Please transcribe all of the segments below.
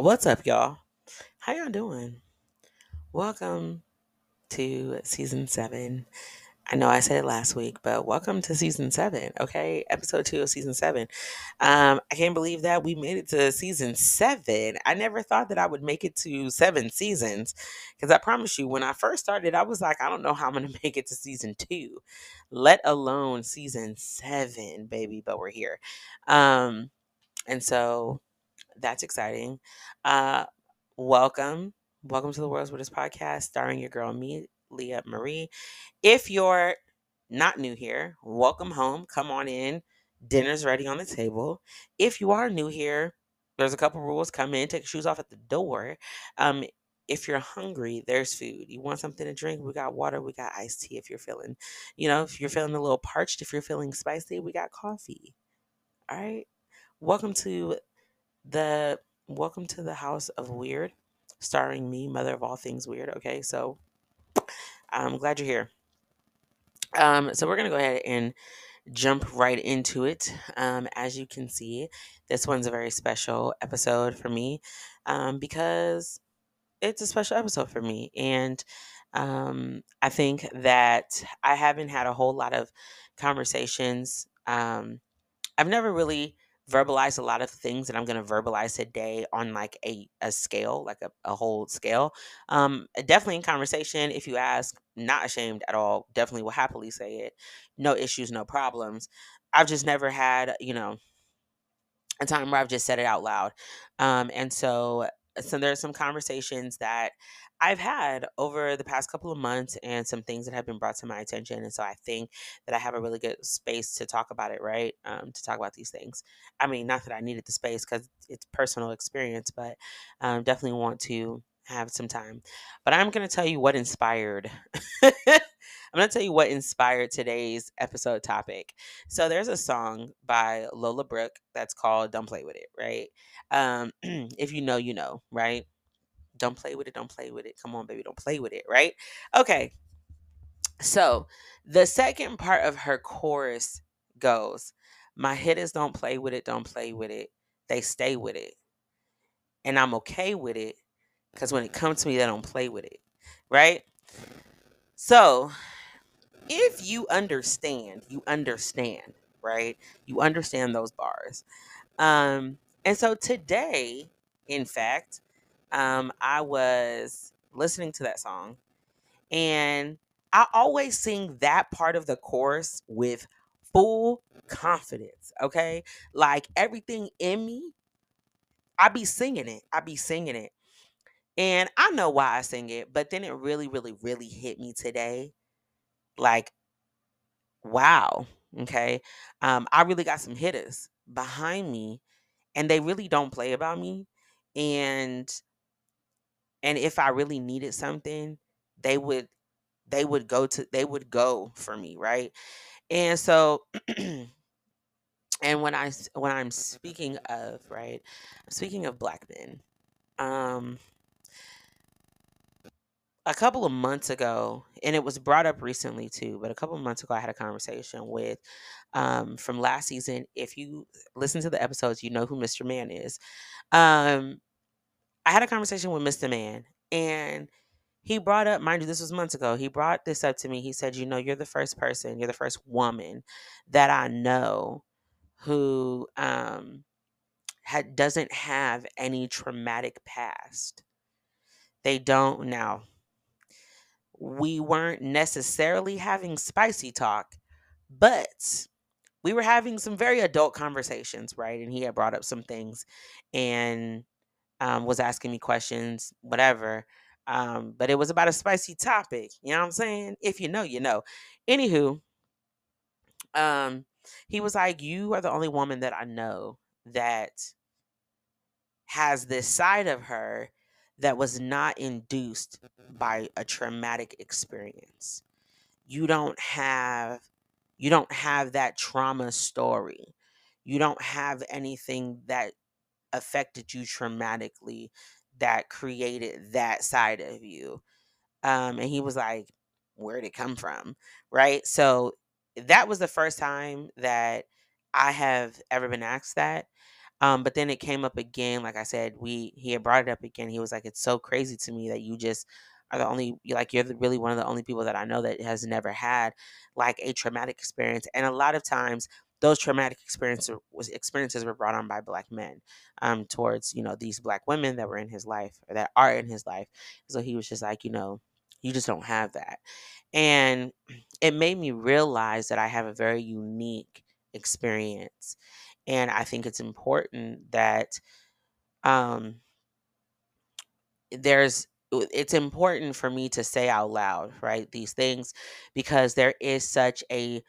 What's up, y'all? How y'all doing? Welcome to season seven. I know I said it last week, but welcome to season seven, okay? Episode two of season seven. Um, I can't believe that we made it to season seven. I never thought that I would make it to seven seasons because I promise you, when I first started, I was like, I don't know how I'm to make it to season two, let alone season seven, baby, but we're here. Um, and so that's exciting. Uh, welcome. Welcome to the World's Weirdest Podcast, starring your girl, me, Leah Mari. If you're not new here, welcome home. Come on in. Dinner's ready on the table. If you are new here, there's a couple rules. Come in, take your shoes off at the door. Um, if you're hungry, there's food. You want something to drink? We got water. We got iced tea. If you're feeling, you know, if you're feeling a little parched, if you're feeling spicy, we got coffee. All right. Welcome to the Welcome to the House of Weird, starring me, Mother of All Things Weird. Okay, so I'm glad you're here. Um, so we're gonna go ahead and jump right into it. Um, as you can see, this one's a very special episode for me um, because it's a special episode for me, and um, I think that I haven't had a whole lot of conversations. Um, I've never really verbalize a lot of things that I'm going to verbalize today on like a, a scale, like a, a whole scale. Um, definitely in conversation, if you ask, not ashamed at all, definitely will happily say it. No issues, no problems. I've just never had, you know, a time where I've just said it out loud. Um, and so, so there's some conversations that I've had over the past couple of months and some things that have been brought to my attention. And so I think that I have a really good space to talk about it, right? Um, to talk about these things. I mean, not that I needed the space because it's personal experience, but um, definitely want to have some time. But I'm going to tell you what inspired. I'm going to tell you what inspired today's episode topic. So there's a song by Lola Brooke that's called Don't Play With It, right? Um, if you know, you know, right? Don't play with it. Don't play with it. Come on, baby. Don't play with it. Right? Okay. So the second part of her chorus goes, My hitters don't play with it. Don't play with it. They stay with it. And I'm okay with it because when it comes to me, they don't play with it. Right? So if you understand, you understand, right? You understand those bars. Um, and so today, in fact, um, I was listening to that song, and I always sing that part of the chorus with full confidence. Okay, like everything in me, I be singing it. I be singing it, and I know why I sing it. But then it really, really, really hit me today. Like, wow. Okay, um, I really got some hitters behind me, and they really don't play about me. And and if I really needed something, they would they would go to they would go for me, right? And so and when I when I'm speaking of, right? Speaking of black men, um a couple of months ago, and it was brought up recently too, but a couple of months ago, I had a conversation with um, from last season. If you listen to the episodes, you know who Mr. Man is. Um, I had a conversation with Mr. Man, and he brought up, mind you, this was months ago. He brought this up to me. He said, You know, you're the first person, you're the first woman that I know who um, doesn't have any traumatic past. They don't now. We weren't necessarily having spicy talk, but we were having some very adult conversations, right? And he had brought up some things and um, was asking me questions, whatever. Um, but it was about a spicy topic. You know what I'm saying? If you know, you know. Anywho, um, he was like, You are the only woman that I know that has this side of her that was not induced by a traumatic experience. You don't have you don't have that trauma story. You don't have anything that affected you traumatically that created that side of you. Um, and he was like, Where'd it come from? Right. So that was the first time that I have ever been asked that. Um, but then it came up again. Like I said, we he had brought it up again. He was like, "It's so crazy to me that you just are the only like you're really one of the only people that I know that has never had like a traumatic experience." And a lot of times, those traumatic experiences was experiences were brought on by black men um, towards you know these black women that were in his life or that are in his life. So he was just like, you know, you just don't have that, and it made me realize that I have a very unique experience and I think it's important that um, there's it's important for me to say out loud, right? These things because there is such a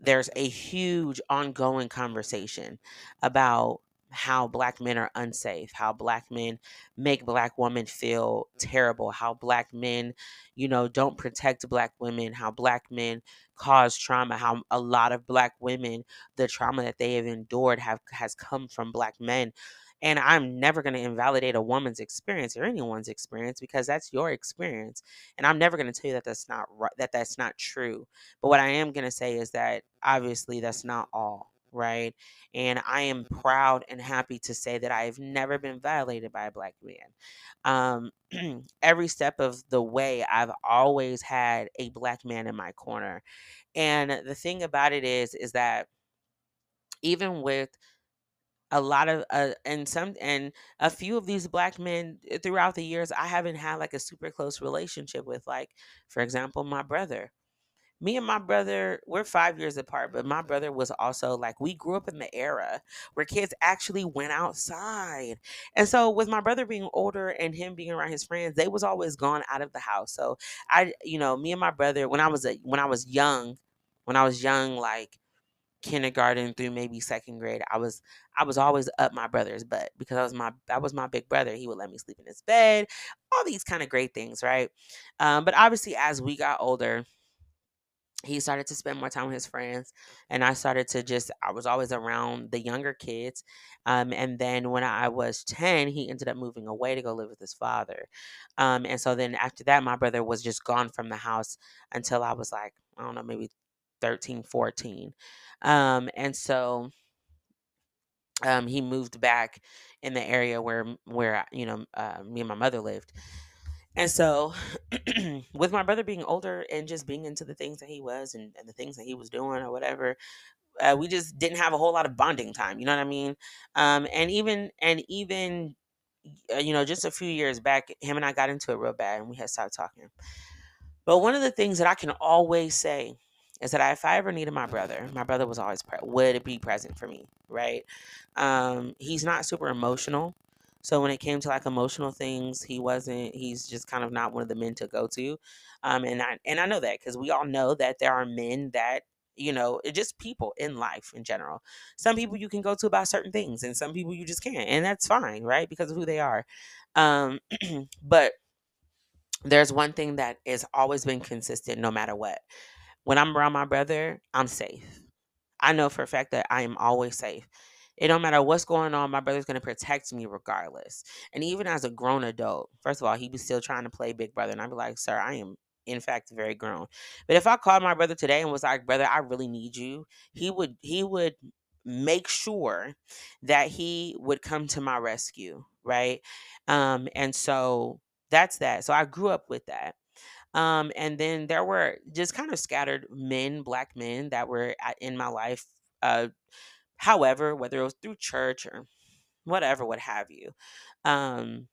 there's a huge ongoing conversation about how black men are unsafe, how black men make black women feel terrible, how black men, you know, don't protect black women, how black men cause trauma, how a lot of black women, the trauma that they have endured have has come from black men. And I'm never going to invalidate a woman's experience or anyone's experience because that's your experience. And I'm never going to tell you that that's not right, that that's not true. But what I am going to say is that obviously that's not all, right? And I am proud and happy to say that I have never been violated by a black man. Um, every step of the way, I've always had a black man in my corner. And the thing about it is, is that even with a lot of uh, and some and a few of these black men uh, throughout the years i haven't had like a super close relationship with like for example my brother me and my brother we're five years apart but my brother was also like we grew up in the era where kids actually went outside and so with my brother being older and him being around his friends they was always gone out of the house so i you know me and my brother when i was a when i was young when i was young like kindergarten through maybe second grade, I was I was always up my brother's butt because I was my I was my big brother. He would let me sleep in his bed, all these kind of great things, right? Um, but obviously, as we got older, he started to spend more time with his friends, and I started to just I was always around the younger kids. Um, and then when I was ten, he ended up moving away to go live with his father. Um, and so then after that, my brother was just gone from the house until I was like I don't know maybe 13, 14. Um, and so um, he moved back in the area where where you know uh, me and my mother lived. And so, with my brother being older and just being into the things that he was and, and the things that he was doing or whatever, uh, we just didn't have a whole lot of bonding time. You know what I mean? Um, and even and even uh, you know, just a few years back, him and I got into it real bad, and we had stopped talking. But one of the things that I can always say is that if I ever needed my brother, my brother was always pre- would be present for me, right? Um, he's not super emotional, so when it came to like emotional things, he wasn't. He's just kind of not one of the men to go to, um, and I and I know that because we all know that there are men that you know just people in life in general. Some people you can go to about certain things, and some people you just can't, and that's fine, right? Because of who they are. Um, but there's one thing that has always been consistent no matter what when I'm around my brother, I'm safe. I know for a fact that I am always safe. It don't matter what's going on, my brother's gonna protect me regardless. And even as a grown adult, first of all, he was still trying to play big brother, and I'd be like, sir, I am in fact very grown. But if I called my brother today and was like, brother, I really need you, he would he would make sure that he would come to my rescue, right? Um, and so that's that. So I grew up with that. Um, and then there were just kind of scattered men, black men that were in my life. Uh, however, whether it was through church or whatever, what have you, um,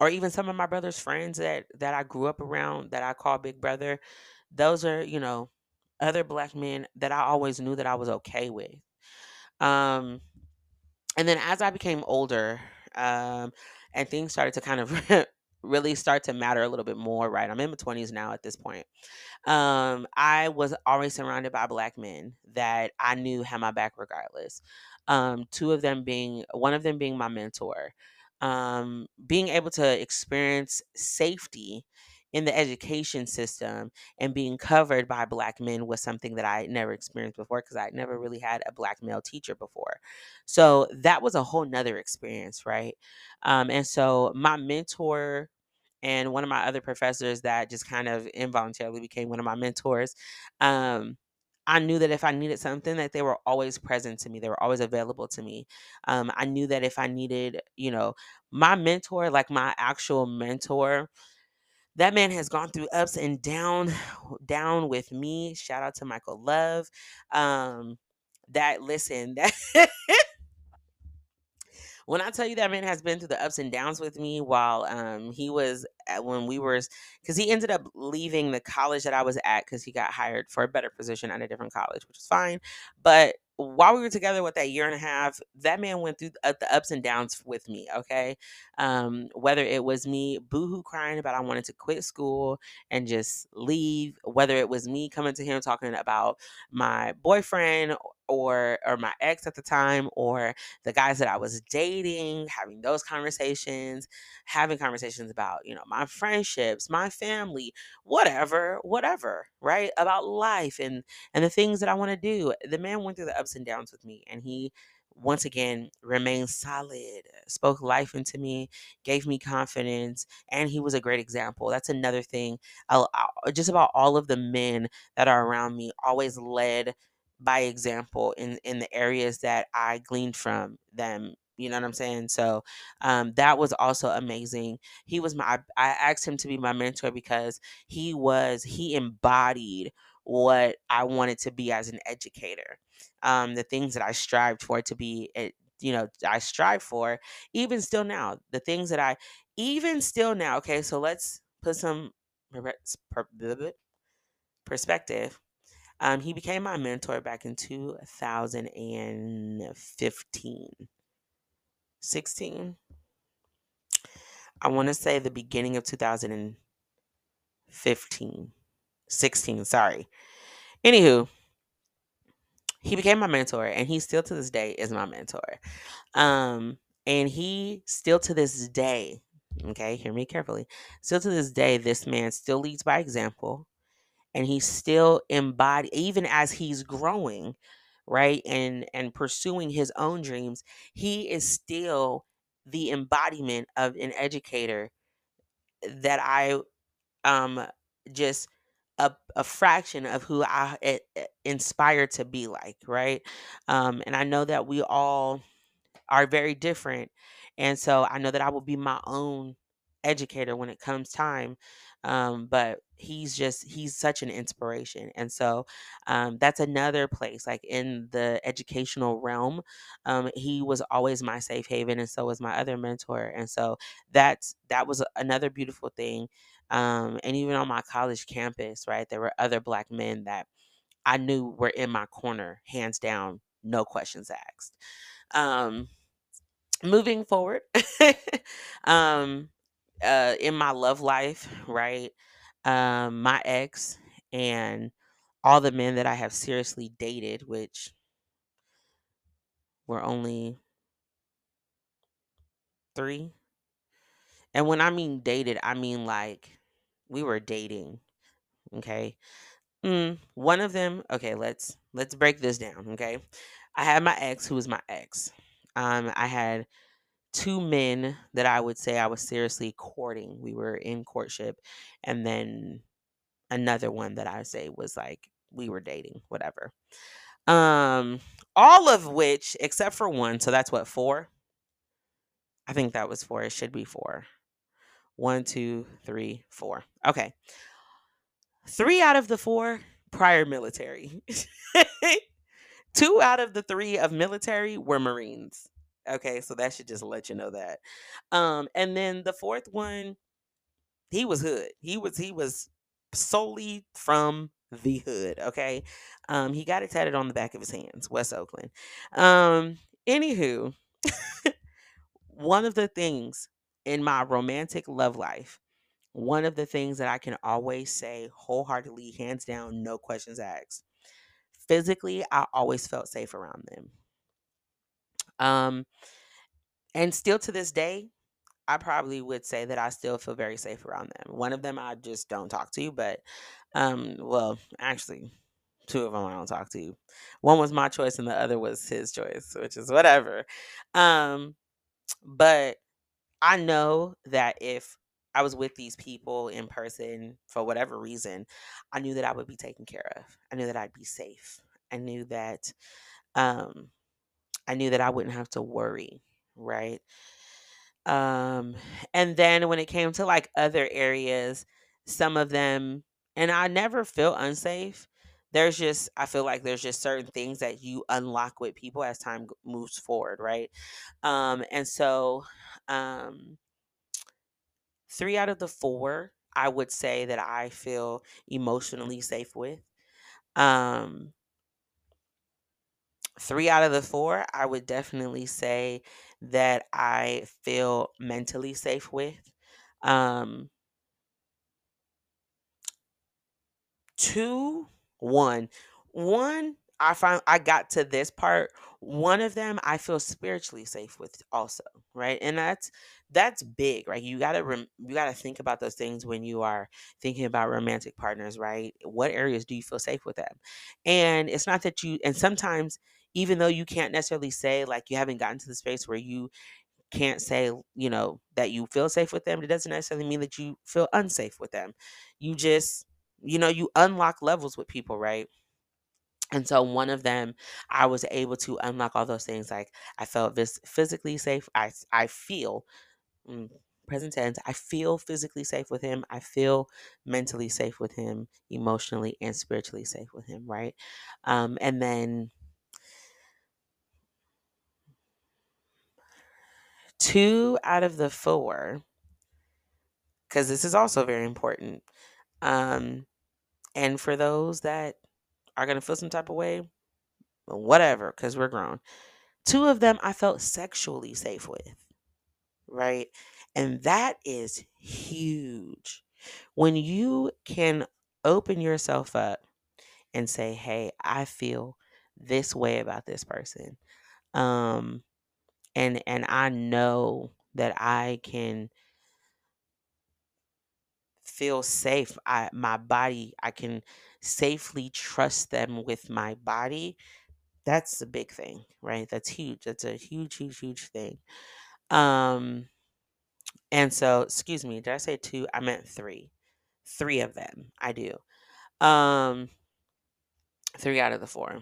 or even some of my brother's friends that that I grew up around that I call big brother. Those are you know other black men that I always knew that I was okay with. Um, and then as I became older, um, and things started to kind of really start to matter a little bit more, right? I'm in my 20s now at this point. Um, I was always surrounded by black men that I knew had my back regardless. Um, two of them being, one of them being my mentor. Um, being able to experience safety in the education system and being covered by black men was something that I never experienced before because I never really had a black male teacher before. So that was a whole nother experience, right? Um, and so my mentor and one of my other professors that just kind of involuntarily became one of my mentors. Um, I knew that if I needed something, that they were always present to me. They were always available to me. Um, I knew that if I needed, you know, my mentor, like my actual mentor, that man has gone through ups and down, down with me. Shout out to Michael Love. Um, that listen, that when I tell you that man has been through the ups and downs with me while um, he was at, when we were because he ended up leaving the college that I was at because he got hired for a better position at a different college, which is fine. But while we were together with that year and a half, that man went through the, the ups and downs with me. Okay, um, whether it was me boohoo crying about I wanted to quit school and just leave, whether it was me coming to him talking about my boyfriend or or my ex at the time or the guys that I was dating, having those conversations, having conversations about, you know, my friendships, my family, whatever, whatever, right? About life and and the things that I want to do. The man went through the ups and downs with me and he once again remained solid spoke life into me gave me confidence and he was a great example that's another thing I'll, I'll, just about all of the men that are around me always led by example in in the areas that I gleaned from them. You know what I'm saying? So um, that was also amazing. He was my. I asked him to be my mentor because he was he embodied what I wanted to be as an educator. Um, the things that I strived for to be, you know, I strive for. Even still now, the things that I even still now. Okay, so let's put some perspective um, he became my mentor back in 2015, 16. I want to say the beginning of 2015, 16, sorry. Anywho, he became my mentor and he still to this day is my mentor. Um, and he still to this day, okay, hear me carefully, still to this day, this man still leads by example and he's still embodied even as he's growing right and and pursuing his own dreams he is still the embodiment of an educator that i um just a, a fraction of who i it, it inspired to be like right? Um and i know that we all are very different and so i know that i will be my own educator when it comes time um, but he's just he's such an inspiration and so um, that's another place like in the educational realm um, he was always my safe haven and so was my other mentor and so that's that was another beautiful thing um, and even on my college campus right there were other black men that i knew were in my corner hands down no questions asked um, moving forward um uh in my love life, right? Um my ex and all the men that I have seriously dated, which were only 3. And when I mean dated, I mean like we were dating, okay? Mm, one of them, okay, let's let's break this down, okay? I had my ex who was my ex. Um I had two men that I would say I was seriously courting. We were in courtship. And then another one that I say was like we were dating, whatever. Um, all of which, except for one, so that's what four. I think that was four. It should be four. One, two, three, four. Okay. Three out of the four prior military. Two out of the three of military were Marines. Okay, so that should just let you know that. Um, and then the fourth one, he was hood. He was he was solely from the hood. Okay, um, he got it tatted on the back of his hands, West Oakland. Um, anywho, one of the things in my romantic love life, one of the things that I can always say wholeheartedly, hands down, no questions asked. Physically, I always felt safe around them. Um, and still to this day, I probably would say that I still feel very safe around them. One of them I just don't talk to, but um, well, actually, two of them I don't talk to. One was my choice, and the other was his choice, which is whatever. Um, but I know that if I was with these people in person for whatever reason, I knew that I would be taken care of. I knew that I'd be safe. I knew that um I knew that I wouldn't have to worry, right? Um and then when it came to like other areas, some of them and I never feel unsafe. There's just I feel like there's just certain things that you unlock with people as time moves forward, right? Um and so um 3 out of the 4 I would say that I feel emotionally safe with. Um 3 out of the 4 I would definitely say that I feel mentally safe with. Um two, one. One, I find I got to this part. One of them I feel spiritually safe with also, right? And that's that's big, right? You gotta rem- you gotta think about those things when you are thinking about romantic partners, right? What areas do you feel safe with them? And it's not that you and sometimes even though you can't necessarily say like you haven't gotten to the space where you can't say, you know, that you feel safe with them, it doesn't necessarily mean that you feel unsafe with them. You just, you know, you unlock levels with people, right? And so one of them, I was able to unlock all those things. Like I felt this physically safe. I I feel mm, present tense. I feel physically safe with him. I feel mentally safe with him, emotionally and spiritually safe with him, right? Um, and then two out of the four, because this is also very important. Um, And for those that are going to feel some type of way, whatever, because we're grown. Two of them I felt sexually safe with, right? And that is huge. When you can open yourself up and say, hey, I feel this way about this person. Um, and and I know that I can feel safe. I my body, I can safely trust them with my body That's a big thing, right? That's huge. That's a huge, huge, huge thing. Um, and so, excuse me, did I say two? I meant three. Three of them. I do. Um, three out of the four.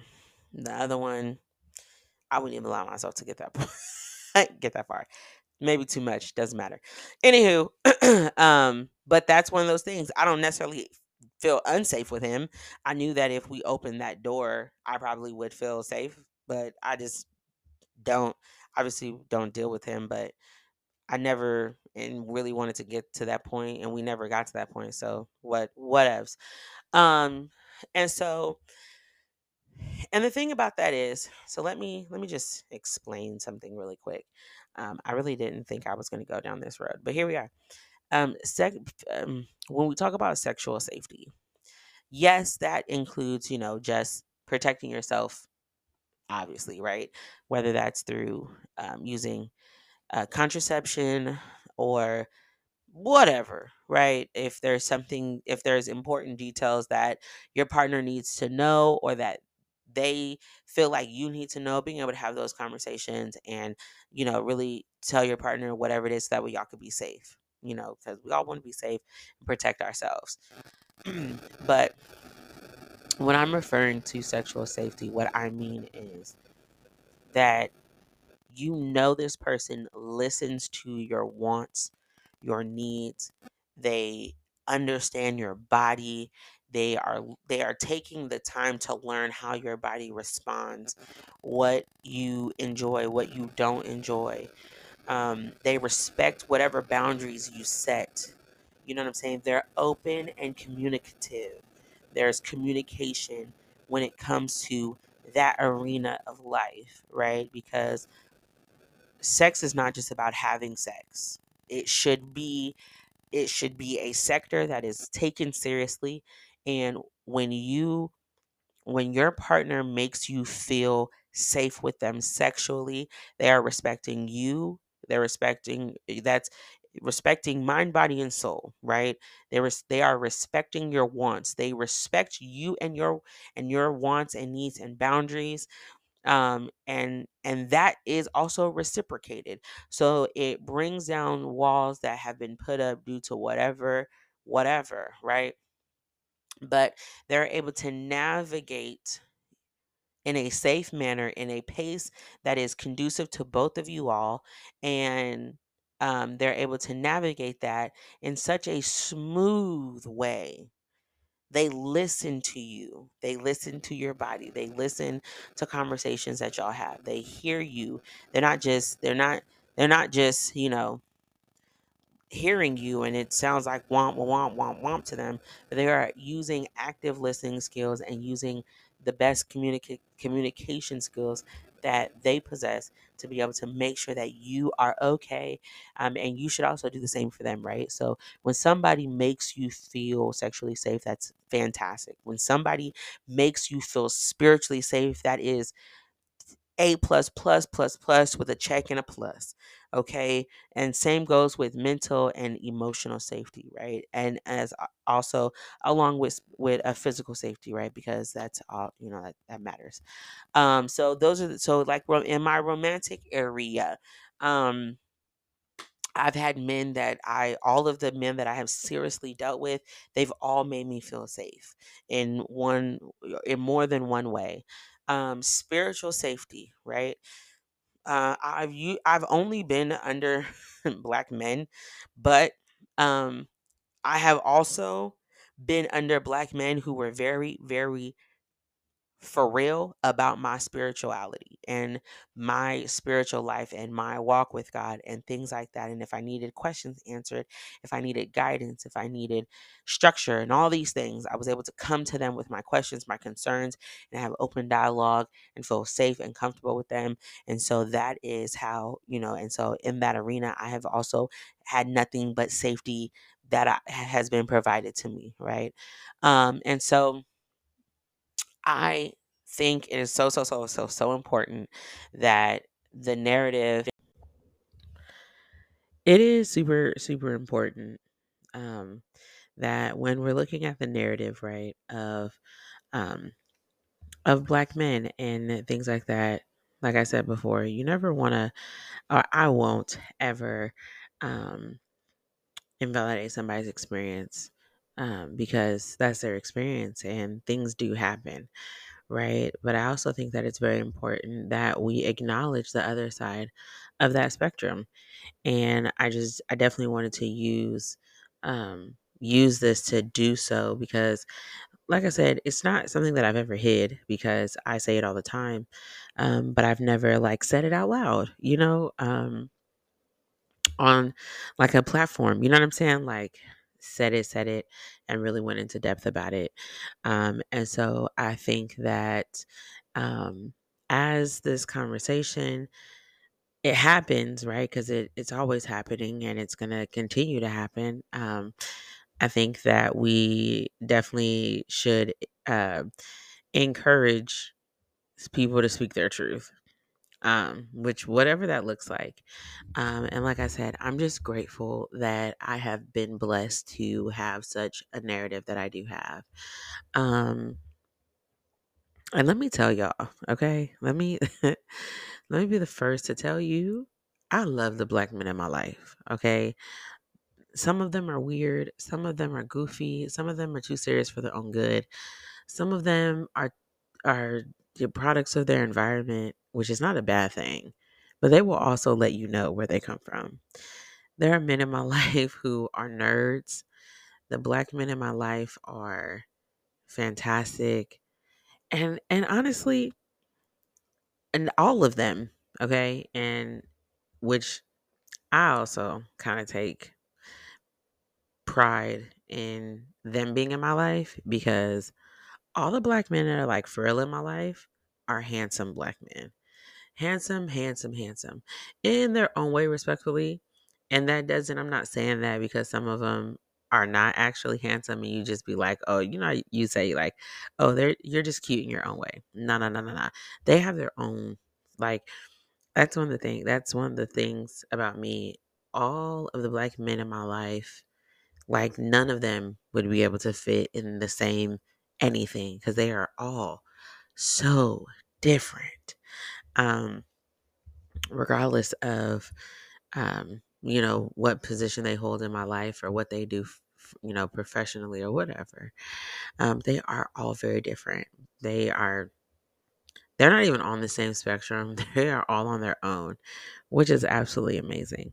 The other one, I wouldn't even allow myself to get that get that far. Maybe too much, doesn't matter. Anywho, um, but that's one of those things. I don't necessarily feel unsafe with him. I knew that if we opened that door, I probably would feel safe, but I just don't obviously don't deal with him, but I never and really wanted to get to that point and we never got to that point. So what whatevs. Um and so and the thing about that is, so let me let me just explain something really quick. Um, I really didn't think I was going to go down this road, but here we are. Um, sec- um, when we talk about sexual safety, yes, that includes you know just protecting yourself, obviously, right? Whether that's through um, using uh, contraception or whatever, right? If there's something, if there's important details that your partner needs to know or that they feel like you need to know, being able to have those conversations and, you know, really tell your partner whatever it is so that way y'all could be safe, you know, because we all want to be safe and protect ourselves. but when I'm referring to sexual safety, what I mean is that you know this person listens to your wants, your needs. They understand your body. They are they are taking the time to learn how your body responds, what you enjoy, what you don't enjoy. Um, they respect whatever boundaries you set. You know what I'm saying? They're open and communicative. There's communication when it comes to that arena of life, right? Because sex is not just about having sex. It should be it should be a sector that is taken seriously and when you when your partner makes you feel safe with them sexually, they are respecting you. They're respecting that's respecting mind, body, and soul, right? They res- they are respecting your wants. They respect you and your and your wants and needs and boundaries um, and and that is also reciprocated. So it brings down walls that have been put up due to whatever, whatever, right? But they're able to navigate in a safe manner, in a pace that is conducive to both of you all, and um, they're able to navigate that in such a smooth way they listen to you. They listen to your body. They listen to conversations that y'all have. They hear you. They're not just they're not they're not just, you know, hearing you and it sounds like womp womp womp womp to them, but they are using active listening skills and using the best communicate communication skills that they possess to be able to make sure that you are okay. Um, and you should also do the same for them, right? So when somebody makes you feel sexually safe, that's fantastic. When somebody makes you feel spiritually safe, that is a plus plus plus plus with a check and a plus. Okay. And same goes with mental and emotional safety, right? And as also along with with a physical safety, right? Because that's all, you know, that, that matters. Um, so those are the, so like in my romantic area, um, I've had men that I, all of the men that I have seriously dealt with, they've all made me feel safe in one, in more than one way. Um, spiritual safety, right? Uh, I've you, I've only been under black men, but um, I have also been under black men who were very, very for real about my spirituality and my spiritual life and my walk with God and things like that. And if I needed questions answered, if I needed guidance, if I needed structure and all these things, I was able to come to them with my questions, my concerns, and have open dialogue and feel safe and comfortable with them. And so that is how, you know, and so in that arena, I have also had nothing but safety that I, has been provided to me, right? Um, and so, I think it is so, so, so, so, so important that the narrative. It is super, super important um, that when we're looking at the narrative, right, of um, of black men and things like that, like I said before, you never want to, or I won't ever um, invalidate somebody's experience um, because that's their experience and things do happen right? But I also think that it's very important that we acknowledge the other side of that spectrum. And I just I definitely wanted to use um use this to do so because like I said, it's not something that I've ever hid because I say it all the time. Um, but I've never like said it out loud, you know, um, on like a platform. You know what I'm saying? Like said it, said it, and really went into depth about it. Um, and so I think that um, as this conversation, it happens, right? Because it, it's always happening and it's going to continue to happen. Um, I think that we definitely should uh, encourage people to speak their truth um, which whatever that looks like. Um, and like I said, I'm just grateful that I have been blessed to have such a narrative that I do have. Um, and let me tell y'all, okay? Let me let me be the first to tell you, I love the black men in my life, okay? Some of them are weird, some of them are goofy, some of them are too serious for their own good. Some of them are are the products of their environment, which is not a bad thing, but they will also let you know where they come from. There are men in my life who are nerds. The black men in my life are fantastic. And and honestly, and all of them, okay? And which I also kind of take pride in them being in my life because all the black men that are like for real in my life are handsome black men. Handsome, handsome, handsome in their own way, respectfully. And that doesn't, I'm not saying that because some of them are not actually handsome and you just be like, oh, you know, you say like, oh, they're, you're just cute in your own way. No, no, no, no, no. They have their own, like, that's one of the things, that's one of the things about me. All of the black men in my life, like, none of them would be able to fit in the same anything because they are all so different. um, regardless of, um, you know, what position they hold in my life or what they do, you know, professionally or whatever. Um, they are all very different. They are they're not even on the same spectrum. They are all on their own, which is absolutely amazing.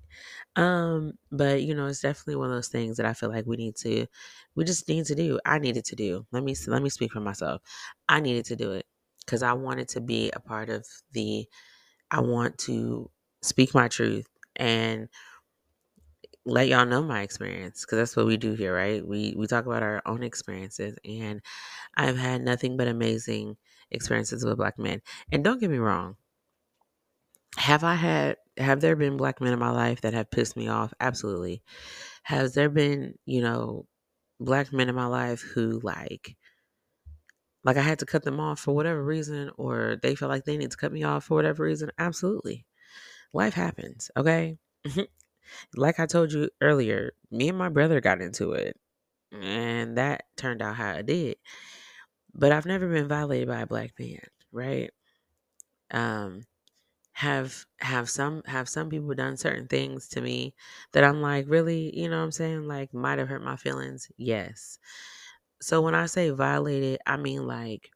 Um, but you know, it's definitely one of those things that I feel like we need to we just need to do. I needed to do. Let me let me speak for myself. I needed to do it cuz I wanted to be a part of the I want to speak my truth and let y'all know my experience because that's what we do here, right? We we talk about our own experiences, and I've had nothing but amazing experiences with black men. And don't get me wrong, have I had have there been black men in my life that have pissed me off? Absolutely. Has there been, you know, black men in my life who like like I had to cut them off for whatever reason or they feel like they need to cut me off for whatever reason? Absolutely. Life happens, okay? like I told you earlier, me and my brother got into it, and that turned out how it did. But I've never been violated by a black man, right? Um, have have some have some people done certain things to me that I'm like, really, you know what I'm saying? Like might have hurt my feelings. Yes. So when I say violated, I mean like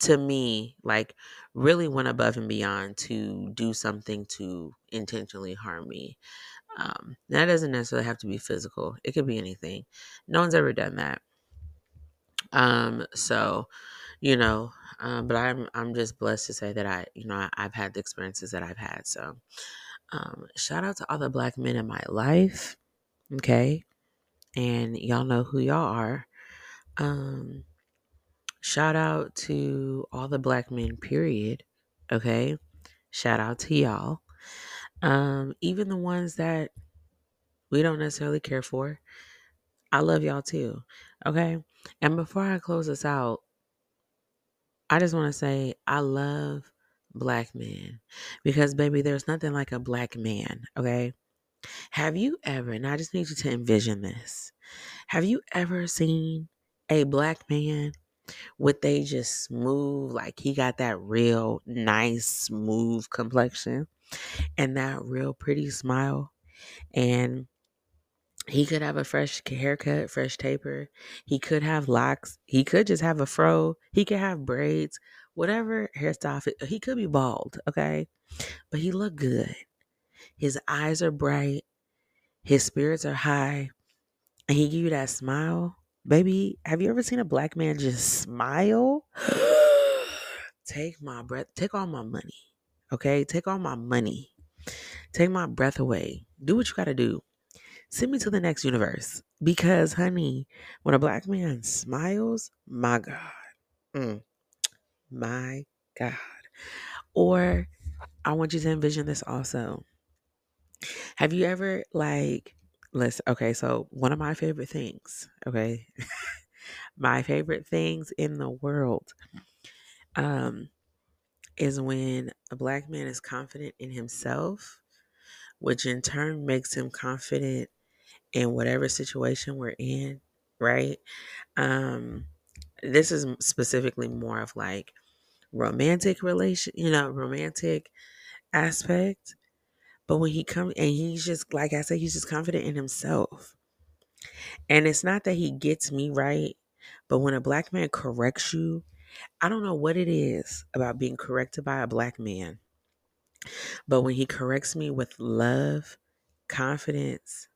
to me, like really went above and beyond to do something to intentionally harm me. Um, that doesn't necessarily have to be physical. It could be anything. No one's ever done that. Um, so, you know, um, but I'm I'm just blessed to say that I, you know, I, have had the experiences that I've had. So, um, shout out to all the black men in my life. Okay, and y'all know who y'all are. Um, shout out to all the black men. Period. Okay, shout out to y'all. Um, even the ones that we don't necessarily care for. I love y'all too. Okay. And before I close this out, I just want to say I love black men because, baby, there's nothing like a black man. Okay. Have you ever, and I just need you to envision this, have you ever seen a black man with they just smooth, like he got that real nice, smooth complexion and that real pretty smile? And he could have a fresh haircut, fresh taper. He could have locks. He could just have a fro. He could have braids, whatever hairstyle. He could be bald, okay? But he looked good. His eyes are bright. His spirits are high. And he give you that smile. Baby, have you ever seen a black man just smile? take my breath. Take all my money. Okay? Take all my money. Take my breath away. Do what you got to do send me to the next universe. Because, honey, when a black man smiles, my God, mm, my God. Or I want you to envision this also. Have you ever, like, listen, okay, so one of my favorite things, okay, my favorite things in the world um, is when a black man is confident in himself, which in turn makes him confident in whatever situation we're in, right? Um, this is specifically more of like romantic relation, you know, romantic aspect. But when he comes and he's just like I said, he's just confident in himself. And it's not that he gets me right, but when a black man corrects you, I don't know what it is about being corrected by a black man. But when he corrects me with love, confidence,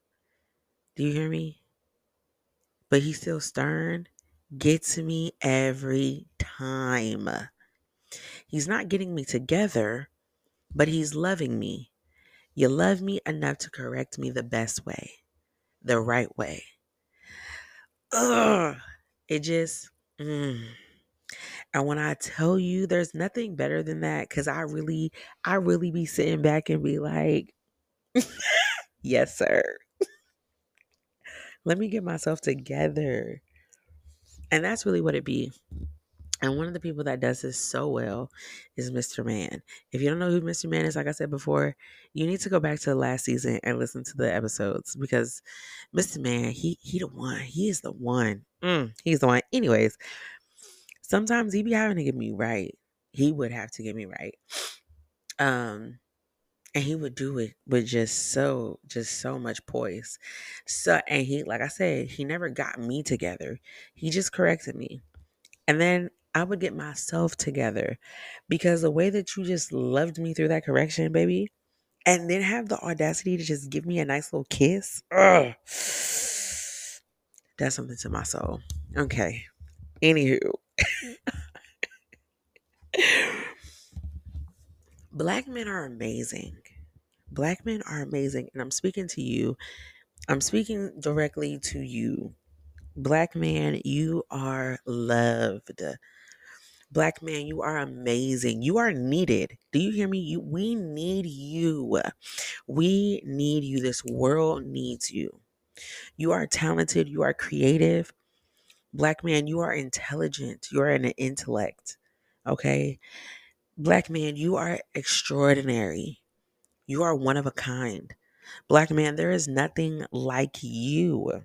do you hear me? But he's still stern. Gets me every time. He's not getting me together, but he's loving me. You love me enough to correct me the best way, the right way. Ugh. It just, mm. and when I tell you there's nothing better than that, because I really, I really be sitting back and be like, yes, sir. Let me get myself together. And that's really what it be. And one of the people that does this so well is Mr. Man. If you don't know who Mr. Man is, like I said before, you need to go back to the last season and listen to the episodes because Mr. Man, he he the one. He is the one. Mm, he's the one. Anyways, sometimes he be having to get me right. he would have to get me right. Um, and he would do it with just so just so much poise so and he like i said he never got me together he just corrected me and then i would get myself together because the way that you just loved me through that correction baby and then have the audacity to just give me a nice little kiss ugh, that's something to my soul. Okay. Anywho. Black men are amazing. Black men are amazing and i'm speaking to you. I'm speaking directly to you. Black man you are loved black man you are amazing. You are needed. Do you hear me? You we need you. We need you. This world needs you. You are talented. You are creative. Black man you are intelligent. You are an intellect okay? Black man you are extraordinary. You are one of a kind. Black man, there is nothing like you.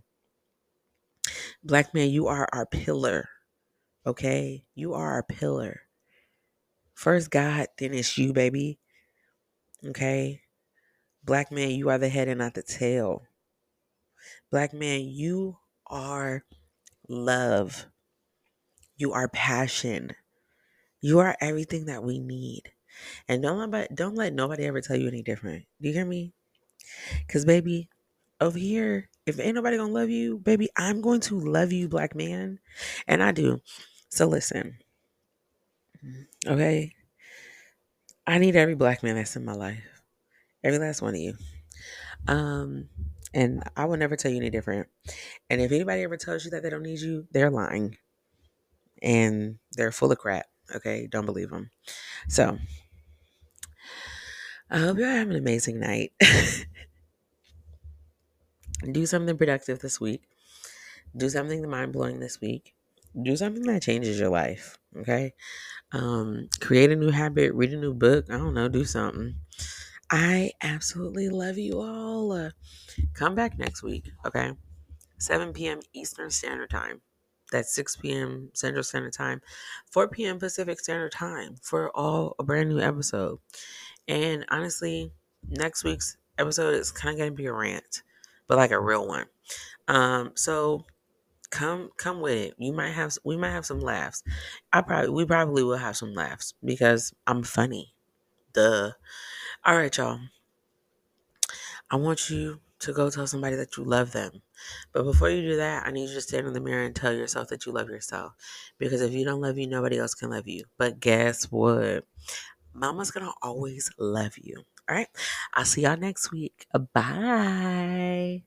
Black man, you are our pillar. Okay? You are a pillar. First God, then it's you, baby. Okay? Black man, you are the head and not the tail. Black man, you are love. You are passion. You are everything that we need. And don't let don't let nobody ever tell you any different. Do you hear me? Cause baby, over here, if ain't nobody gonna love you, baby, I'm going to love you, black man. And I do. So listen. Okay. I need every black man that's in my life. Every last one of you. Um, and I will never tell you any different. And if anybody ever tells you that they don't need you, they're lying. And they're full of crap. Okay. Don't believe them. So I hope you're having an amazing night. Do something productive this week. Do something mind blowing this week. Do something that changes your life. Okay. Um, create a new habit, read a new book. I don't know, do something. I absolutely love you all. Uh, come back next week, okay? 7 p.m. Eastern Standard Time. That's 6 p.m. Central Standard Time, 4 p.m. Pacific Standard Time for all a brand new episode. And honestly, next week's episode is kind of going to be a rant, but like a real one. Um, so come come with it. You might have we might have some laughs. I probably we probably will have some laughs because I'm funny. Duh. All right, y'all. I want you to go tell somebody that you love them. But before you do that, I need you to stand in the mirror and tell yourself that you love yourself. Because if you don't love you, nobody else can love you. But guess what? Mama's to always love you. All right. I'll see y'all next week. Bye.